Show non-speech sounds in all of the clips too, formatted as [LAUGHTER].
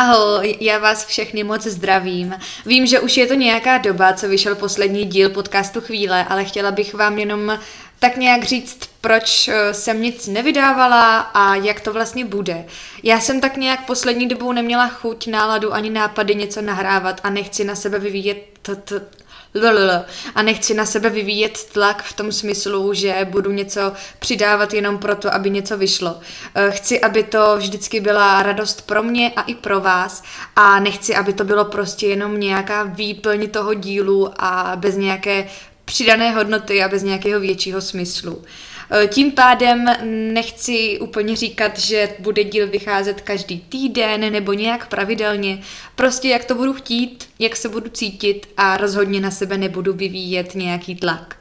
Ahoj, já vás všechny moc zdravím. Vím, že už je to nějaká doba, co vyšel poslední díl podcastu Chvíle, ale chtěla bych vám jenom tak nějak říct, proč eh, jsem nic nevydávala a jak to vlastně bude. Já jsem tak nějak poslední dobou neměla chuť, náladu ani nápady něco nahrávat a nechci na sebe vyvíjet Lulul. A nechci na sebe vyvíjet tlak v tom smyslu, že budu něco přidávat jenom proto, aby něco vyšlo. Eh, chci, aby to vždycky byla radost pro mě a i pro vás a nechci, aby to bylo prostě jenom nějaká výplň toho dílu a bez nějaké přidané hodnoty a bez nějakého většího smyslu. Eh, tím pádem nechci úplně říkat, že bude díl vycházet každý týden nebo nějak pravidelně. Prostě jak to budu chtít, jak se budu cítit a rozhodně na sebe nebudu vyvíjet nějaký tlak.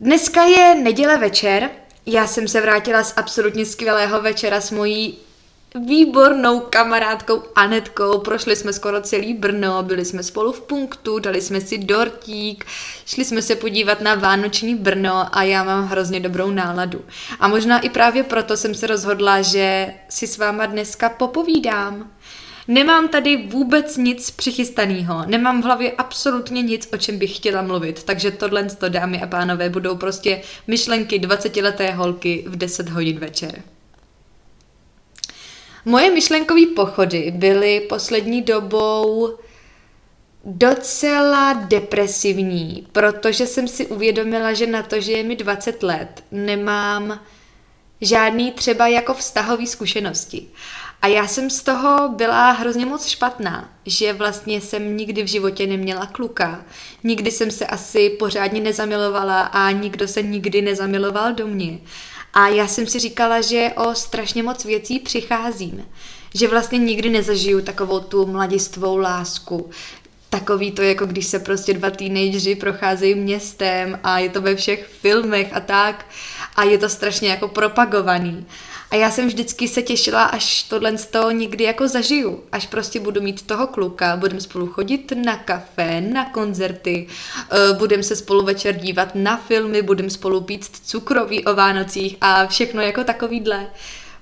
Dneska je neděle večer, já jsem se vrátila z absolutně skvělého večera s mojí výbornou kamarádkou Anetkou. Prošli jsme skoro celý Brno, byli jsme spolu v punktu, dali jsme si dortík, šli jsme se podívat na Vánoční Brno a já mám hrozně dobrou náladu. A možná i právě proto jsem se rozhodla, že si s váma dneska popovídám. Nemám tady vůbec nic přichystaného, nemám v hlavě absolutně nic, o čem bych chtěla mluvit, takže tohle, dámy a pánové, budou prostě myšlenky 20-leté holky v 10 hodin večer. Moje myšlenkové pochody byly poslední dobou docela depresivní, protože jsem si uvědomila, že na to, že je mi 20 let, nemám žádný třeba jako vztahový zkušenosti. A já jsem z toho byla hrozně moc špatná, že vlastně jsem nikdy v životě neměla kluka. Nikdy jsem se asi pořádně nezamilovala a nikdo se nikdy nezamiloval do mě. A já jsem si říkala, že o strašně moc věcí přicházím. Že vlastně nikdy nezažiju takovou tu mladistvou lásku. Takový to, jako když se prostě dva teenageři procházejí městem a je to ve všech filmech a tak. A je to strašně jako propagovaný. A já jsem vždycky se těšila, až tohle z toho někdy jako zažiju. Až prostě budu mít toho kluka, budeme spolu chodit na kafe, na koncerty, uh, budeme se spolu večer dívat na filmy, budeme spolu pít cukroví o Vánocích a všechno jako takovýhle.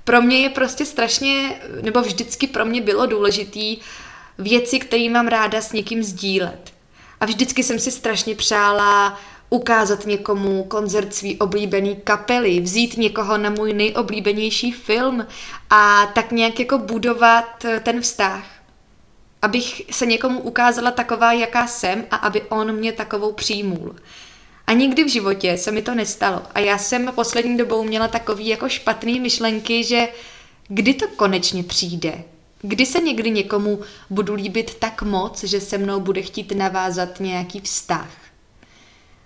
Pro mě je prostě strašně, nebo vždycky pro mě bylo důležitý věci, které mám ráda s někým sdílet. A vždycky jsem si strašně přála ukázat někomu koncert svý oblíbený kapely, vzít někoho na můj nejoblíbenější film a tak nějak jako budovat eh, ten vztah. Abych se někomu ukázala taková, jaká jsem a aby on mě takovou přijmul. A nikdy v životě se mi to nestalo. A já jsem poslední dobou měla takový jako špatný myšlenky, že kdy to konečně přijde? Kdy se někdy někomu budu líbit tak moc, že se mnou bude chtít navázat nějaký vztah?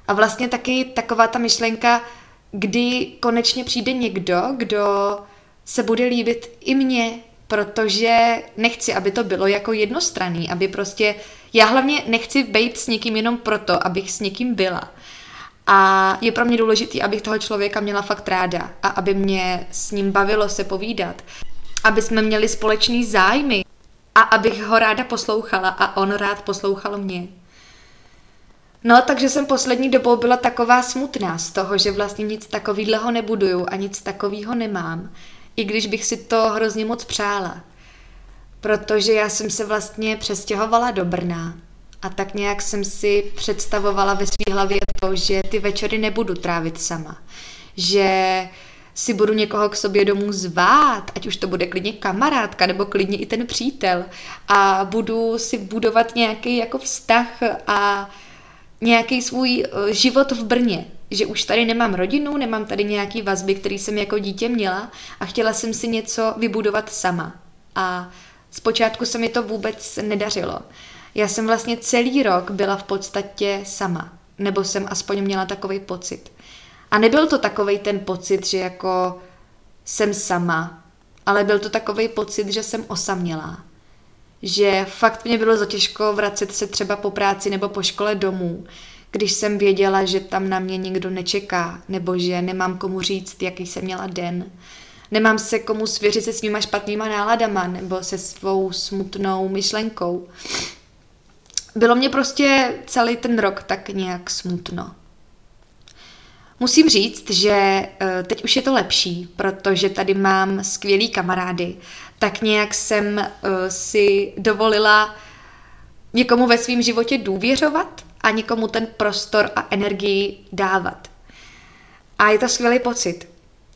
A vlastně taky taková ta myšlenka, kdy konečně přijde někdo, kdo se bude líbit i mně, protože nechci, aby to bylo jako jednostranný, aby prostě, já hlavně nechci být s někým jenom proto, abych s někým byla. A je pro mě důležité, abych toho člověka měla fakt ráda a aby mě s ním bavilo se povídat. Aby jsme měli společný zájmy a abych ho ráda poslouchala a on rád poslouchal mě. No, takže jsem poslední dobou byla taková smutná z toho, že vlastně nic takového nebuduju a nic takového nemám, i když bych si to hrozně moc přála. Protože já jsem se vlastně přestěhovala do Brna a tak nějak jsem si představovala ve své hlavě to, že ty večery nebudu trávit sama. Že si budu někoho k sobě domů zvát, ať už to bude klidně kamarádka nebo klidně i ten přítel a budu si budovat nějaký jako vztah a nějaký svůj eh, život v Brně, že už tady nemám rodinu, nemám tady nějaký vazby, který jsem jako dítě měla a chtěla jsem si něco vybudovat sama. A zpočátku se mi to vůbec nedařilo. Já jsem vlastně celý rok byla v podstatě sama, nebo jsem aspoň měla takový pocit. A nebyl to takový ten pocit, že jako jsem sama, ale byl to takový pocit, že jsem osamělá že fakt mě bylo zatěžko vracet se třeba po práci nebo po škole domů, když jsem věděla, že tam na mě nikdo nečeká, nebo že nemám komu říct, jaký jsem měla den. Nemám se komu svěřit se svýma špatnýma náladama nebo se svou smutnou myšlenkou. Bylo mě prostě celý ten rok tak nějak smutno. Musím říct, že eh, teď už je to lepší, protože tady mám skvělý kamarády. Tak nějak jsem eh, si dovolila někomu ve svém životě důvěřovat a někomu ten prostor a energii dávat. A je to skvělý pocit.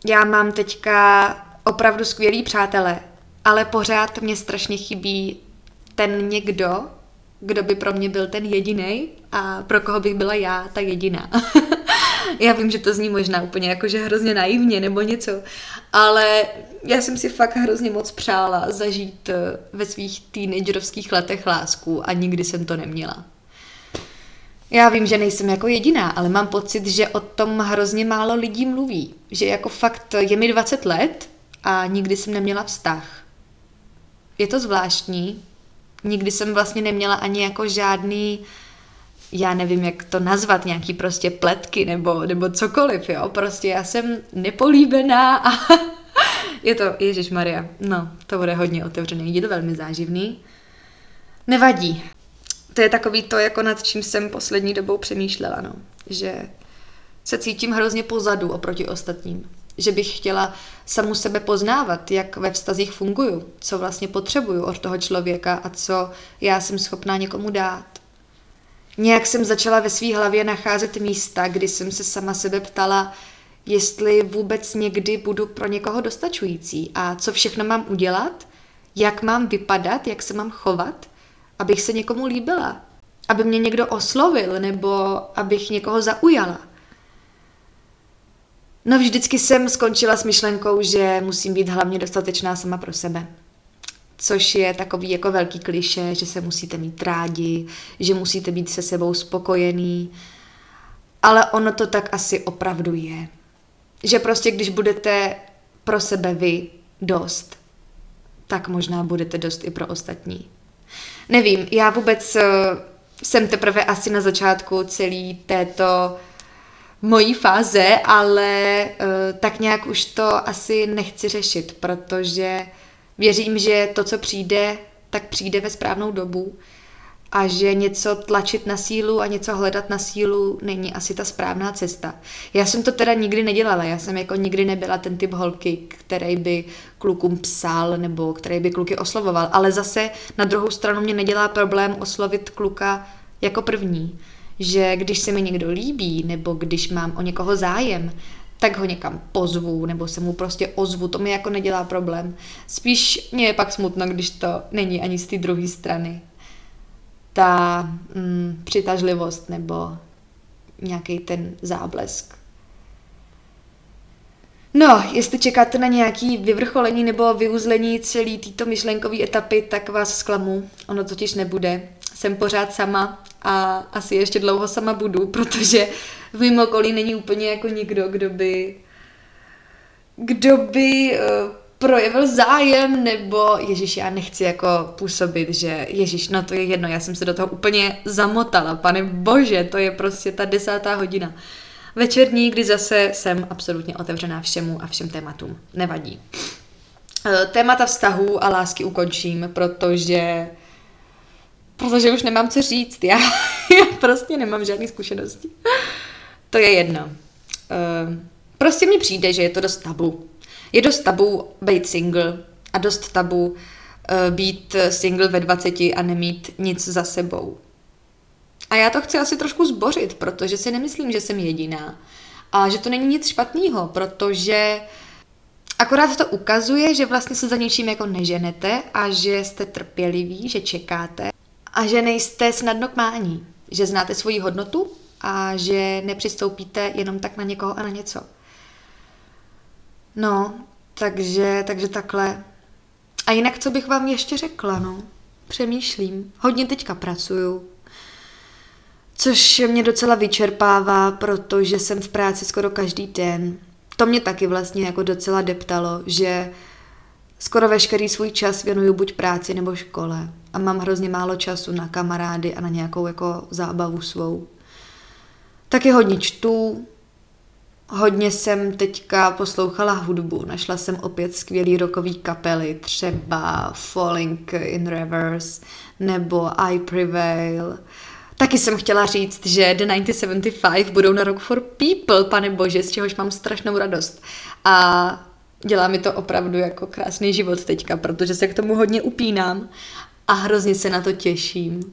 Já mám teďka opravdu skvělý přátelé, ale pořád mě strašně chybí ten někdo, kdo by pro mě byl ten jediný a pro koho bych byla já ta jediná. [LAUGHS] já vím, že to zní možná úplně jako, že hrozně naivně nebo něco, ale já jsem si fakt hrozně moc přála zažít eh, ve svých teenagerovských letech lásku a nikdy jsem to neměla. Já vím, že nejsem jako jediná, ale mám pocit, že o tom hrozně málo lidí mluví. Že jako fakt je mi 20 let a nikdy jsem neměla vztah. Je to zvláštní. Nikdy jsem vlastně neměla ani jako žádný, já nevím, jak to nazvat, nějaký prostě pletky nebo, nebo cokoliv, jo. Prostě já jsem nepolíbená a [LAUGHS] je to, Ježíš Maria, no, to bude hodně otevřený, je to velmi záživný. Nevadí, to je takový to, jako nad čím jsem poslední dobou přemýšlela, no. Že se cítím hrozně pozadu oproti ostatním. Že bych chtěla samu sebe poznávat, jak ve vztazích funguju, co vlastně potřebuju od toho člověka a co já jsem schopná někomu dát. Nějak jsem začala ve své hlavě nacházet místa, kdy jsem se sama sebe ptala, jestli vůbec někdy budu pro někoho dostačující. A co všechno mám udělat, jak mám vypadat, jak se mám chovat – abych se někomu líbila, aby mě někdo oslovil nebo abych někoho zaujala. No vždycky jsem skončila s myšlenkou, že musím být hlavně dostatečná sama pro sebe. Což je takový jako velký kliše, že se musíte mít rádi, že musíte být se sebou spokojený. Ale ono to tak asi opravdu je. Že prostě když budete pro sebe vy dost, tak možná budete dost i pro ostatní. Nevím, já vůbec uh, jsem teprve asi na začátku celý této mojí fáze, ale uh, tak nějak už to asi nechci řešit, protože věřím, že to, co přijde, tak přijde ve správnou dobu a že něco tlačit na sílu a něco hledat na sílu není asi ta správná cesta. Já jsem to teda nikdy nedělala, já jsem jako nikdy nebyla ten typ holky, který by klukům psal nebo který by kluky oslovoval, ale zase na druhou stranu mě nedělá problém oslovit kluka jako první, že když se mi někdo líbí nebo když mám o někoho zájem, tak ho někam pozvu, nebo se mu prostě ozvu, to mi jako nedělá problém. Spíš mě je pak smutno, když to není ani z té druhé strany ta mm, přitažlivost nebo nějaký ten záblesk. No, jestli čekáte na nějaký vyvrcholení nebo vyuzlení celé této myšlenkové etapy, tak vás zklamu. Ono totiž nebude. Jsem pořád sama a asi ještě dlouho sama budu, protože v mém okolí není úplně jako nikdo, kdo by kdo by uh, projevil zájem, nebo Ježíš, já nechci jako působit, že Ježíš, no to je jedno, já jsem se do toho úplně zamotala, pane bože, to je prostě ta desátá hodina. Večerní, kdy zase jsem absolutně otevřená všemu a všem tématům. Nevadí. E, témata vztahů a lásky ukončím, protože protože už nemám co říct. Já, [LAUGHS] já prostě nemám žádné zkušenosti. To je jedno. E, prostě mi přijde, že je to dost tabu je dost tabu být single a dost tabu uh, být single ve 20 a nemít nic za sebou. A já to chci asi trošku zbořit, protože si nemyslím, že jsem jediná. A že to není nic špatného, protože akorát to ukazuje, že vlastně se za něčím jako neženete a že jste trpěliví, že čekáte a že nejste snadno k mání, že znáte svoji hodnotu a že nepřistoupíte jenom tak na někoho a na něco. No, takže, takže takhle. A jinak, co bych vám ještě řekla, no? Přemýšlím. Hodně teďka pracuju, což mě docela vyčerpává, protože jsem v práci skoro každý den. To mě taky vlastně jako docela deptalo, že skoro veškerý svůj čas věnuju buď práci nebo škole a mám hrozně málo času na kamarády a na nějakou jako zábavu svou. Taky hodně čtu, Hodně jsem teďka poslouchala hudbu, našla jsem opět skvělý rokový kapely, třeba Falling in Reverse nebo I Prevail. Taky jsem chtěla říct, že The 1975 budou na Rock for People, pane bože, z čehož mám strašnou radost. A dělá mi to opravdu jako krásný život teďka, protože se k tomu hodně upínám a hrozně se na to těším.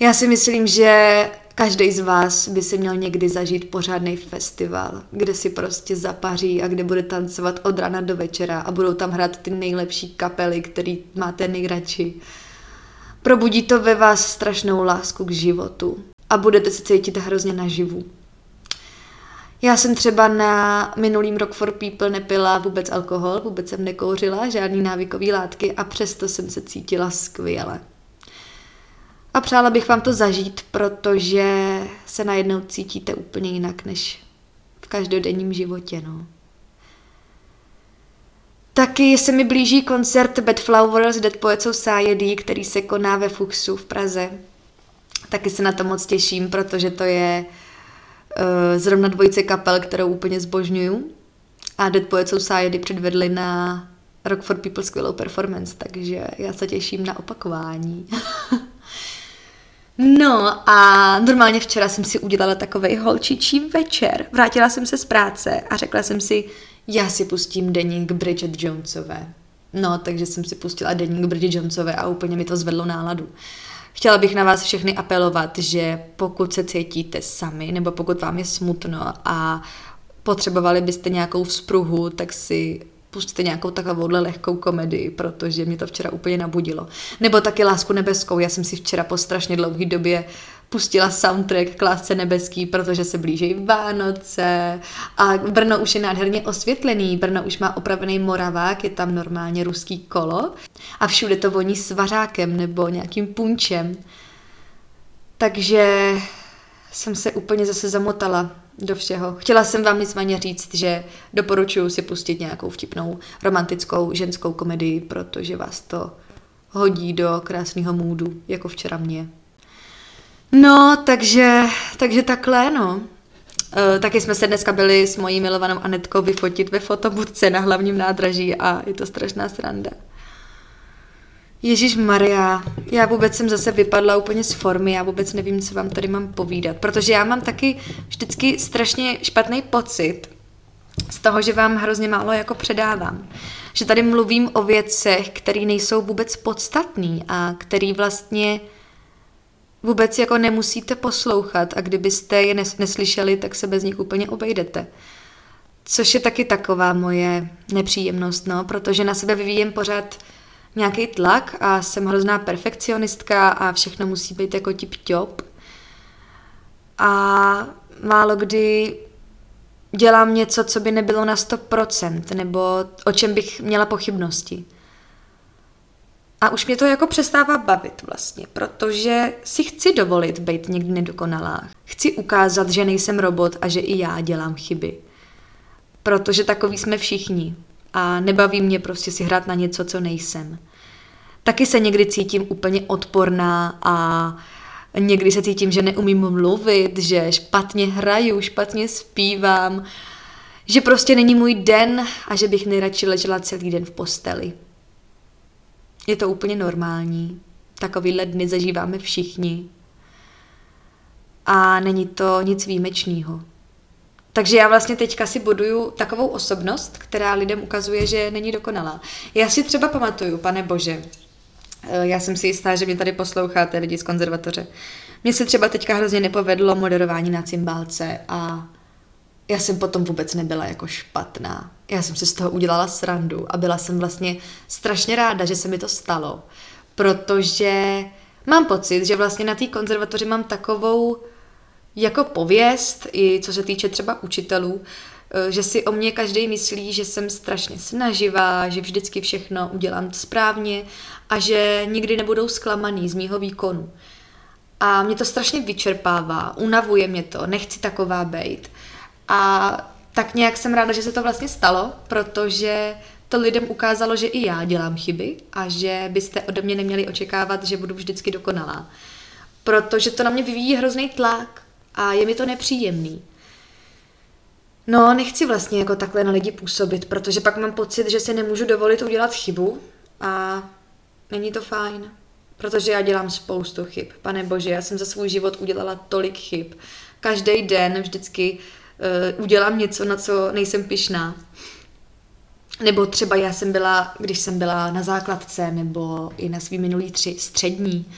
Já si myslím, že každý z vás by si měl někdy zažít pořádný festival, kde si prostě zapaří a kde bude tancovat od rana do večera a budou tam hrát ty nejlepší kapely, který máte nejradši. Probudí to ve vás strašnou lásku k životu a budete se cítit hrozně naživu. Já jsem třeba na minulým Rock for People nepila vůbec alkohol, vůbec jsem nekouřila, žádný návykový látky a přesto jsem se cítila skvěle. A přála bych vám to zažít, protože se najednou cítíte úplně jinak než v každodenním životě. No. Taky se mi blíží koncert Bad Flowers Dead Poets Society, který se koná ve Fuchsu v Praze. Taky se na to moc těším, protože to je zrovna dvojice kapel, kterou úplně zbožňuju. A Dead Poets Society předvedli na Rock for People skvělou performance, takže já se těším na opakování. [LAUGHS] No a normálně včera jsem si udělala takový holčičí večer. Vrátila jsem se z práce a řekla jsem si, já si pustím deník Bridget Jonesové. No, takže jsem si pustila deník Bridget Jonesové a úplně mi to zvedlo náladu. Chtěla bych na vás všechny apelovat, že pokud se cítíte sami, nebo pokud vám je smutno a potřebovali byste nějakou vzpruhu, tak si pustíte nějakou takovouhle lehkou komedii, protože mě to včera úplně nabudilo. Nebo taky Lásku nebeskou, já jsem si včera po strašně dlouhé době pustila soundtrack k Lásce nebeský, protože se blíží Vánoce a Brno už je nádherně osvětlený, Brno už má opravený moravák, je tam normálně ruský kolo a všude to voní svařákem nebo nějakým punčem. Takže jsem se úplně zase zamotala do všeho. Chtěla jsem vám nicméně říct, že doporučuji si pustit nějakou vtipnou romantickou ženskou komedii, protože vás to hodí do krásného můdu, jako včera mě. No, takže, takže takhle, no. E, taky jsme se dneska byli s mojí milovanou Anetkou vyfotit ve fotobudce na hlavním nádraží a je to strašná sranda. Ježíš Maria, já vůbec jsem zase vypadla úplně z formy, já vůbec nevím, co vám tady mám povídat, protože já mám taky vždycky strašně špatný pocit z toho, že vám hrozně málo jako předávám. Že tady mluvím o věcech, které nejsou vůbec podstatné a které vlastně vůbec jako nemusíte poslouchat a kdybyste je neslyšeli, tak se bez nich úplně obejdete. Což je taky taková moje nepříjemnost, no, protože na sebe vyvíjem pořád nějaký tlak a jsem hrozná perfekcionistka a všechno musí být jako tip top. A málo kdy dělám něco, co by nebylo na 100%, nebo o čem bych měla pochybnosti. A už mě to jako přestává bavit vlastně, protože si chci dovolit být někdy nedokonalá. Chci ukázat, že nejsem robot a že i já dělám chyby. Protože takový jsme všichni a nebaví mě prostě si hrát na něco, co nejsem. Taky se někdy cítím úplně odporná a někdy se cítím, že neumím mluvit, že špatně hraju, špatně zpívám, že prostě není můj den a že bych nejradši ležela celý den v posteli. Je to úplně normální. Takovýhle dny zažíváme všichni. A není to nic výjimečného. Takže já vlastně teďka si buduju takovou osobnost, která lidem ukazuje, že není dokonalá. Já si třeba pamatuju, pane bože, eh, já jsem si jistá, že mě tady posloucháte lidi z konzervatoře. Mně se třeba teďka hrozně nepovedlo moderování na cymbálce a já jsem potom vůbec nebyla jako špatná. Já jsem si z toho udělala srandu a byla jsem vlastně strašně ráda, že se mi to stalo, protože mám pocit, že vlastně na té konzervatoři mám takovou jako pověst, i co se týče třeba učitelů, eh, že si o mě každý myslí, že jsem strašně snaživá, že vždycky všechno udělám správně a že nikdy nebudou zklamaný z mýho výkonu. A mě to strašně vyčerpává, unavuje mě to, nechci taková být. A tak nějak jsem ráda, že se to vlastně stalo, protože to lidem ukázalo, že i já dělám chyby a že byste ode mě neměli očekávat, že budu vždycky dokonalá. Protože to na mě vyvíjí hrozný tlak a je mi to nepříjemný. No, nechci vlastně jako takhle na lidi působit, protože pak mám pocit, že si nemůžu dovolit udělat chybu a není to fajn. Protože já dělám spoustu chyb. Pane bože, já jsem za svůj život udělala tolik chyb. Každý den vždycky uh, udělám něco, na co nejsem pišná. Nebo třeba já jsem byla, když jsem byla na základce nebo i na svý minulý tři střední,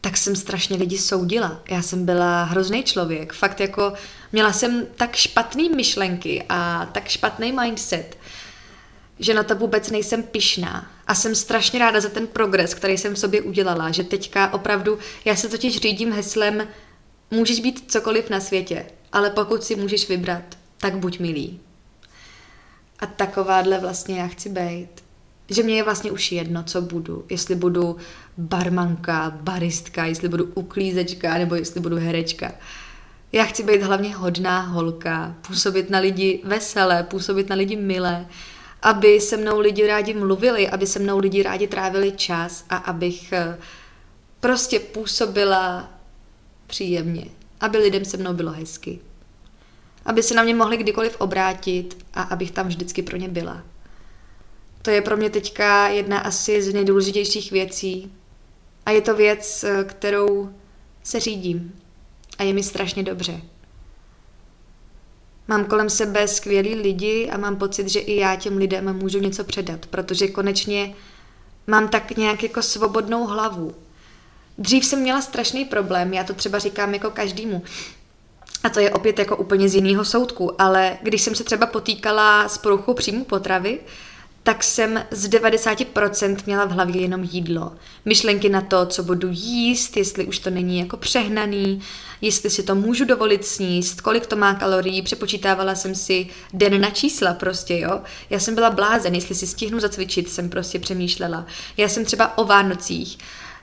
tak jsem strašně lidi soudila. Já jsem byla hrozný člověk. Fakt jako měla jsem tak špatný myšlenky a tak špatný mindset, že na to vůbec nejsem pišná. A jsem strašně ráda za ten progres, který jsem v sobě udělala, že teďka opravdu, já se totiž řídím heslem, můžeš být cokoliv na světě, ale pokud si můžeš vybrat, tak buď milý. A takováhle vlastně já chci být. Že mě je vlastně už jedno, co budu. Jestli budu barmanka, baristka, jestli budu uklízečka, nebo jestli budu herečka. Já chci být hlavně hodná holka, působit na lidi veselé, působit na lidi milé, aby se mnou lidi rádi mluvili, aby se mnou lidi rádi trávili čas a abych eh, prostě působila příjemně, aby lidem se mnou bylo hezky. Aby se na mě mohli kdykoliv obrátit a abych tam vždycky pro ně byla. To je pro mě teďka jedna asi z nejdůležitějších věcí. A je to věc, eh, kterou se řídím. A je mi strašně dobře. Mám kolem sebe skvělí lidi a mám pocit, že i já těm lidem můžu něco předat, protože konečně mám tak nějak jako svobodnou hlavu. Dřív jsem měla strašný problém, já to třeba říkám jako každému. A to je opět jako úplně z jiného soudku, ale když jsem se třeba potýkala s poruchou příjmu potravy, tak jsem z 90% měla v hlavě jenom jídlo. Myšlenky na to, co budu jíst, jestli už to není jako přehnaný, jestli si to můžu dovolit sníst, kolik to má kalorií, přepočítávala jsem si den na čísla prostě, jo. Já jsem byla blázen, jestli si stihnu zacvičit, jsem prostě přemýšlela. Já jsem třeba o Vánocích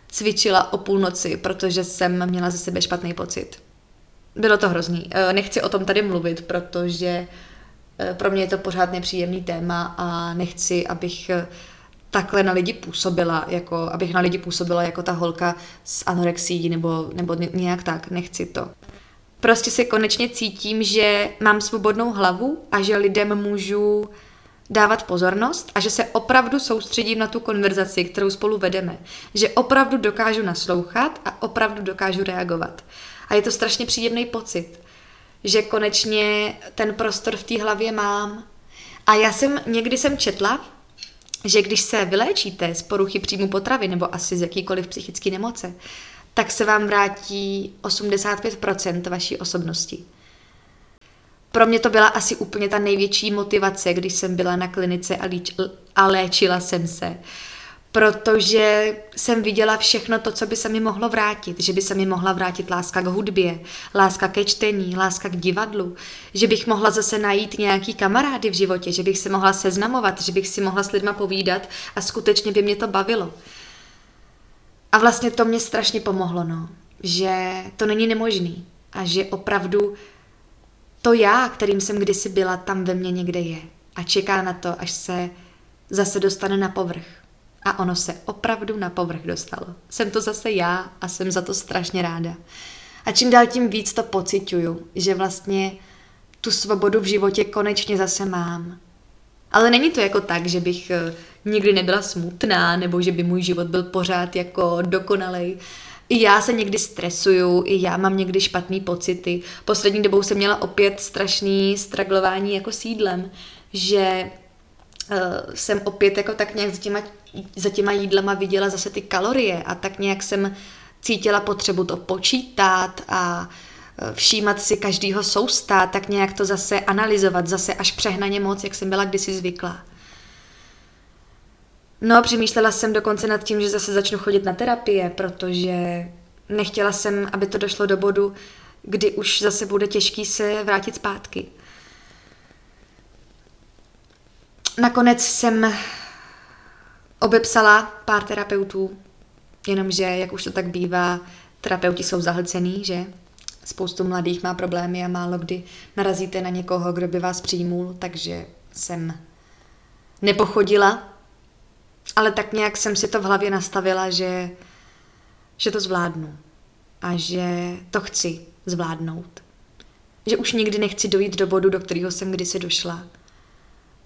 cvičila o půlnoci, protože jsem měla ze sebe špatný pocit. Bylo to hrozný. Eh, nechci o tom tady mluvit, protože Eh, pro mě je to pořád nepříjemný téma a nechci, abych eh, takhle na lidi působila, jako, abych na lidi působila jako ta holka s anorexií nebo, nebo nějak tak, nechci to. Prostě se konečně cítím, že mám svobodnou hlavu a že lidem můžu dávat pozornost a že se opravdu soustředím na tu konverzaci, kterou spolu vedeme. Že opravdu dokážu naslouchat a opravdu dokážu reagovat. A je to strašně příjemný pocit že konečně ten prostor v té hlavě mám. A já jsem někdy jsem četla, že když se vyléčíte z poruchy příjmu potravy nebo asi z jakýkoliv psychické nemoce, tak se vám vrátí 85% vaší osobnosti. Pro mě to byla asi úplně ta největší motivace, když jsem byla na klinice a, líč, a léčila jsem se protože jsem viděla všechno to, co by se mi mohlo vrátit. Že by se mi mohla vrátit láska k hudbě, láska ke čtení, láska k divadlu, že bych mohla zase najít nějaký kamarády v životě, že bych se mohla seznamovat, že bych si mohla s lidma povídat a skutečně by mě to bavilo. A vlastně to mě strašně pomohlo, no. Že to není nemožný a že opravdu to já, kterým jsem kdysi byla, tam ve mně někde je a čeká na to, až se zase dostane na povrch. A ono se opravdu na povrch dostalo. Jsem to zase já a jsem za to strašně ráda. A čím dál tím víc to pocituju, že vlastně tu svobodu v životě konečně zase mám. Ale není to jako tak, že bych eh, nikdy nebyla smutná, nebo že by můj život byl pořád jako dokonalej. I já se někdy stresuju, i já mám někdy špatné pocity. Poslední dobou jsem měla opět strašný straglování jako sídlem, že uh, jsem opět jako tak nějak s těma za těma jídlama viděla zase ty kalorie a tak nějak jsem cítila potřebu to počítat a e, všímat si každýho sousta, tak nějak to zase analyzovat, zase až přehnaně moc, jak jsem byla kdysi zvyklá. No, přemýšlela jsem dokonce nad tím, že zase začnu chodit na terapie, protože nechtěla jsem, aby to došlo do bodu, kdy už zase bude těžký se vrátit zpátky. Nakonec jsem obepsala pár terapeutů, jenomže, jak už to tak bývá, terapeuti jsou zahlcený, že? Spoustu mladých má problémy a málo kdy narazíte na někoho, kdo by vás přijmul, takže jsem nepochodila, ale tak nějak jsem si to v hlavě nastavila, že, že to zvládnu a že to chci zvládnout. Že už nikdy nechci dojít do bodu, do kterého jsem kdysi došla.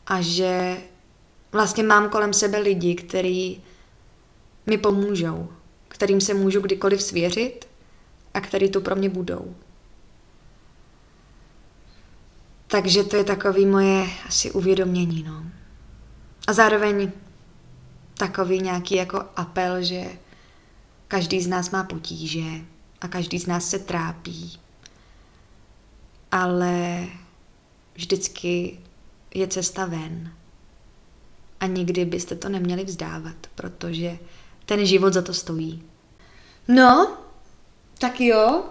A že vlastně mám kolem sebe lidi, kteří mi pomůžou. kterým se můžu kdykoliv svěřit a který tu pro mě budou. Takže to je takový moje asi uvědomění, no. A zároveň takový nějaký jako apel, že každý z nás má potíže a každý z nás se trápí. Ale vždycky je cesta ven. A nikdy byste to neměli vzdávat, protože ten život za to stojí. No, tak jo,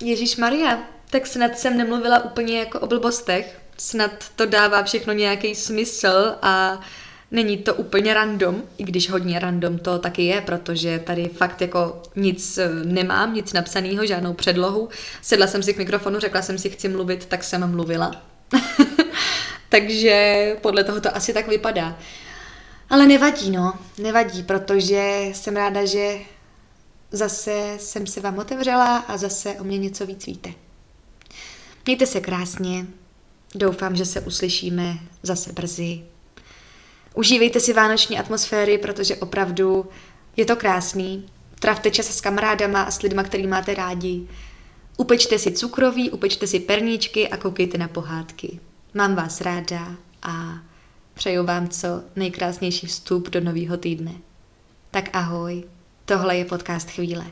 Ježíš Maria, tak snad jsem nemluvila úplně jako o blbostech. Snad to dává všechno nějaký smysl a není to úplně random, i když hodně random to taky je, protože tady fakt jako nic eh, nemám, nic napsaného, žádnou předlohu. Sedla jsem si k mikrofonu, řekla jsem si, chci mluvit, tak jsem mluvila. [LAUGHS] Takže podle toho to asi tak vypadá. Ale nevadí, no, nevadí, protože jsem ráda, že zase jsem se vám otevřela a zase o mě něco víc víte. Mějte se krásně, doufám, že se uslyšíme zase brzy. Užívejte si vánoční atmosféry, protože opravdu je to krásný. Travte čas s kamarádama a s lidma, který máte rádi. Upečte si cukroví, upečte si perníčky a koukejte na pohádky. Mám vás ráda a přeju vám co nejkrásnější vstup do nového týdne. Tak ahoj, tohle je podcast Chvíle.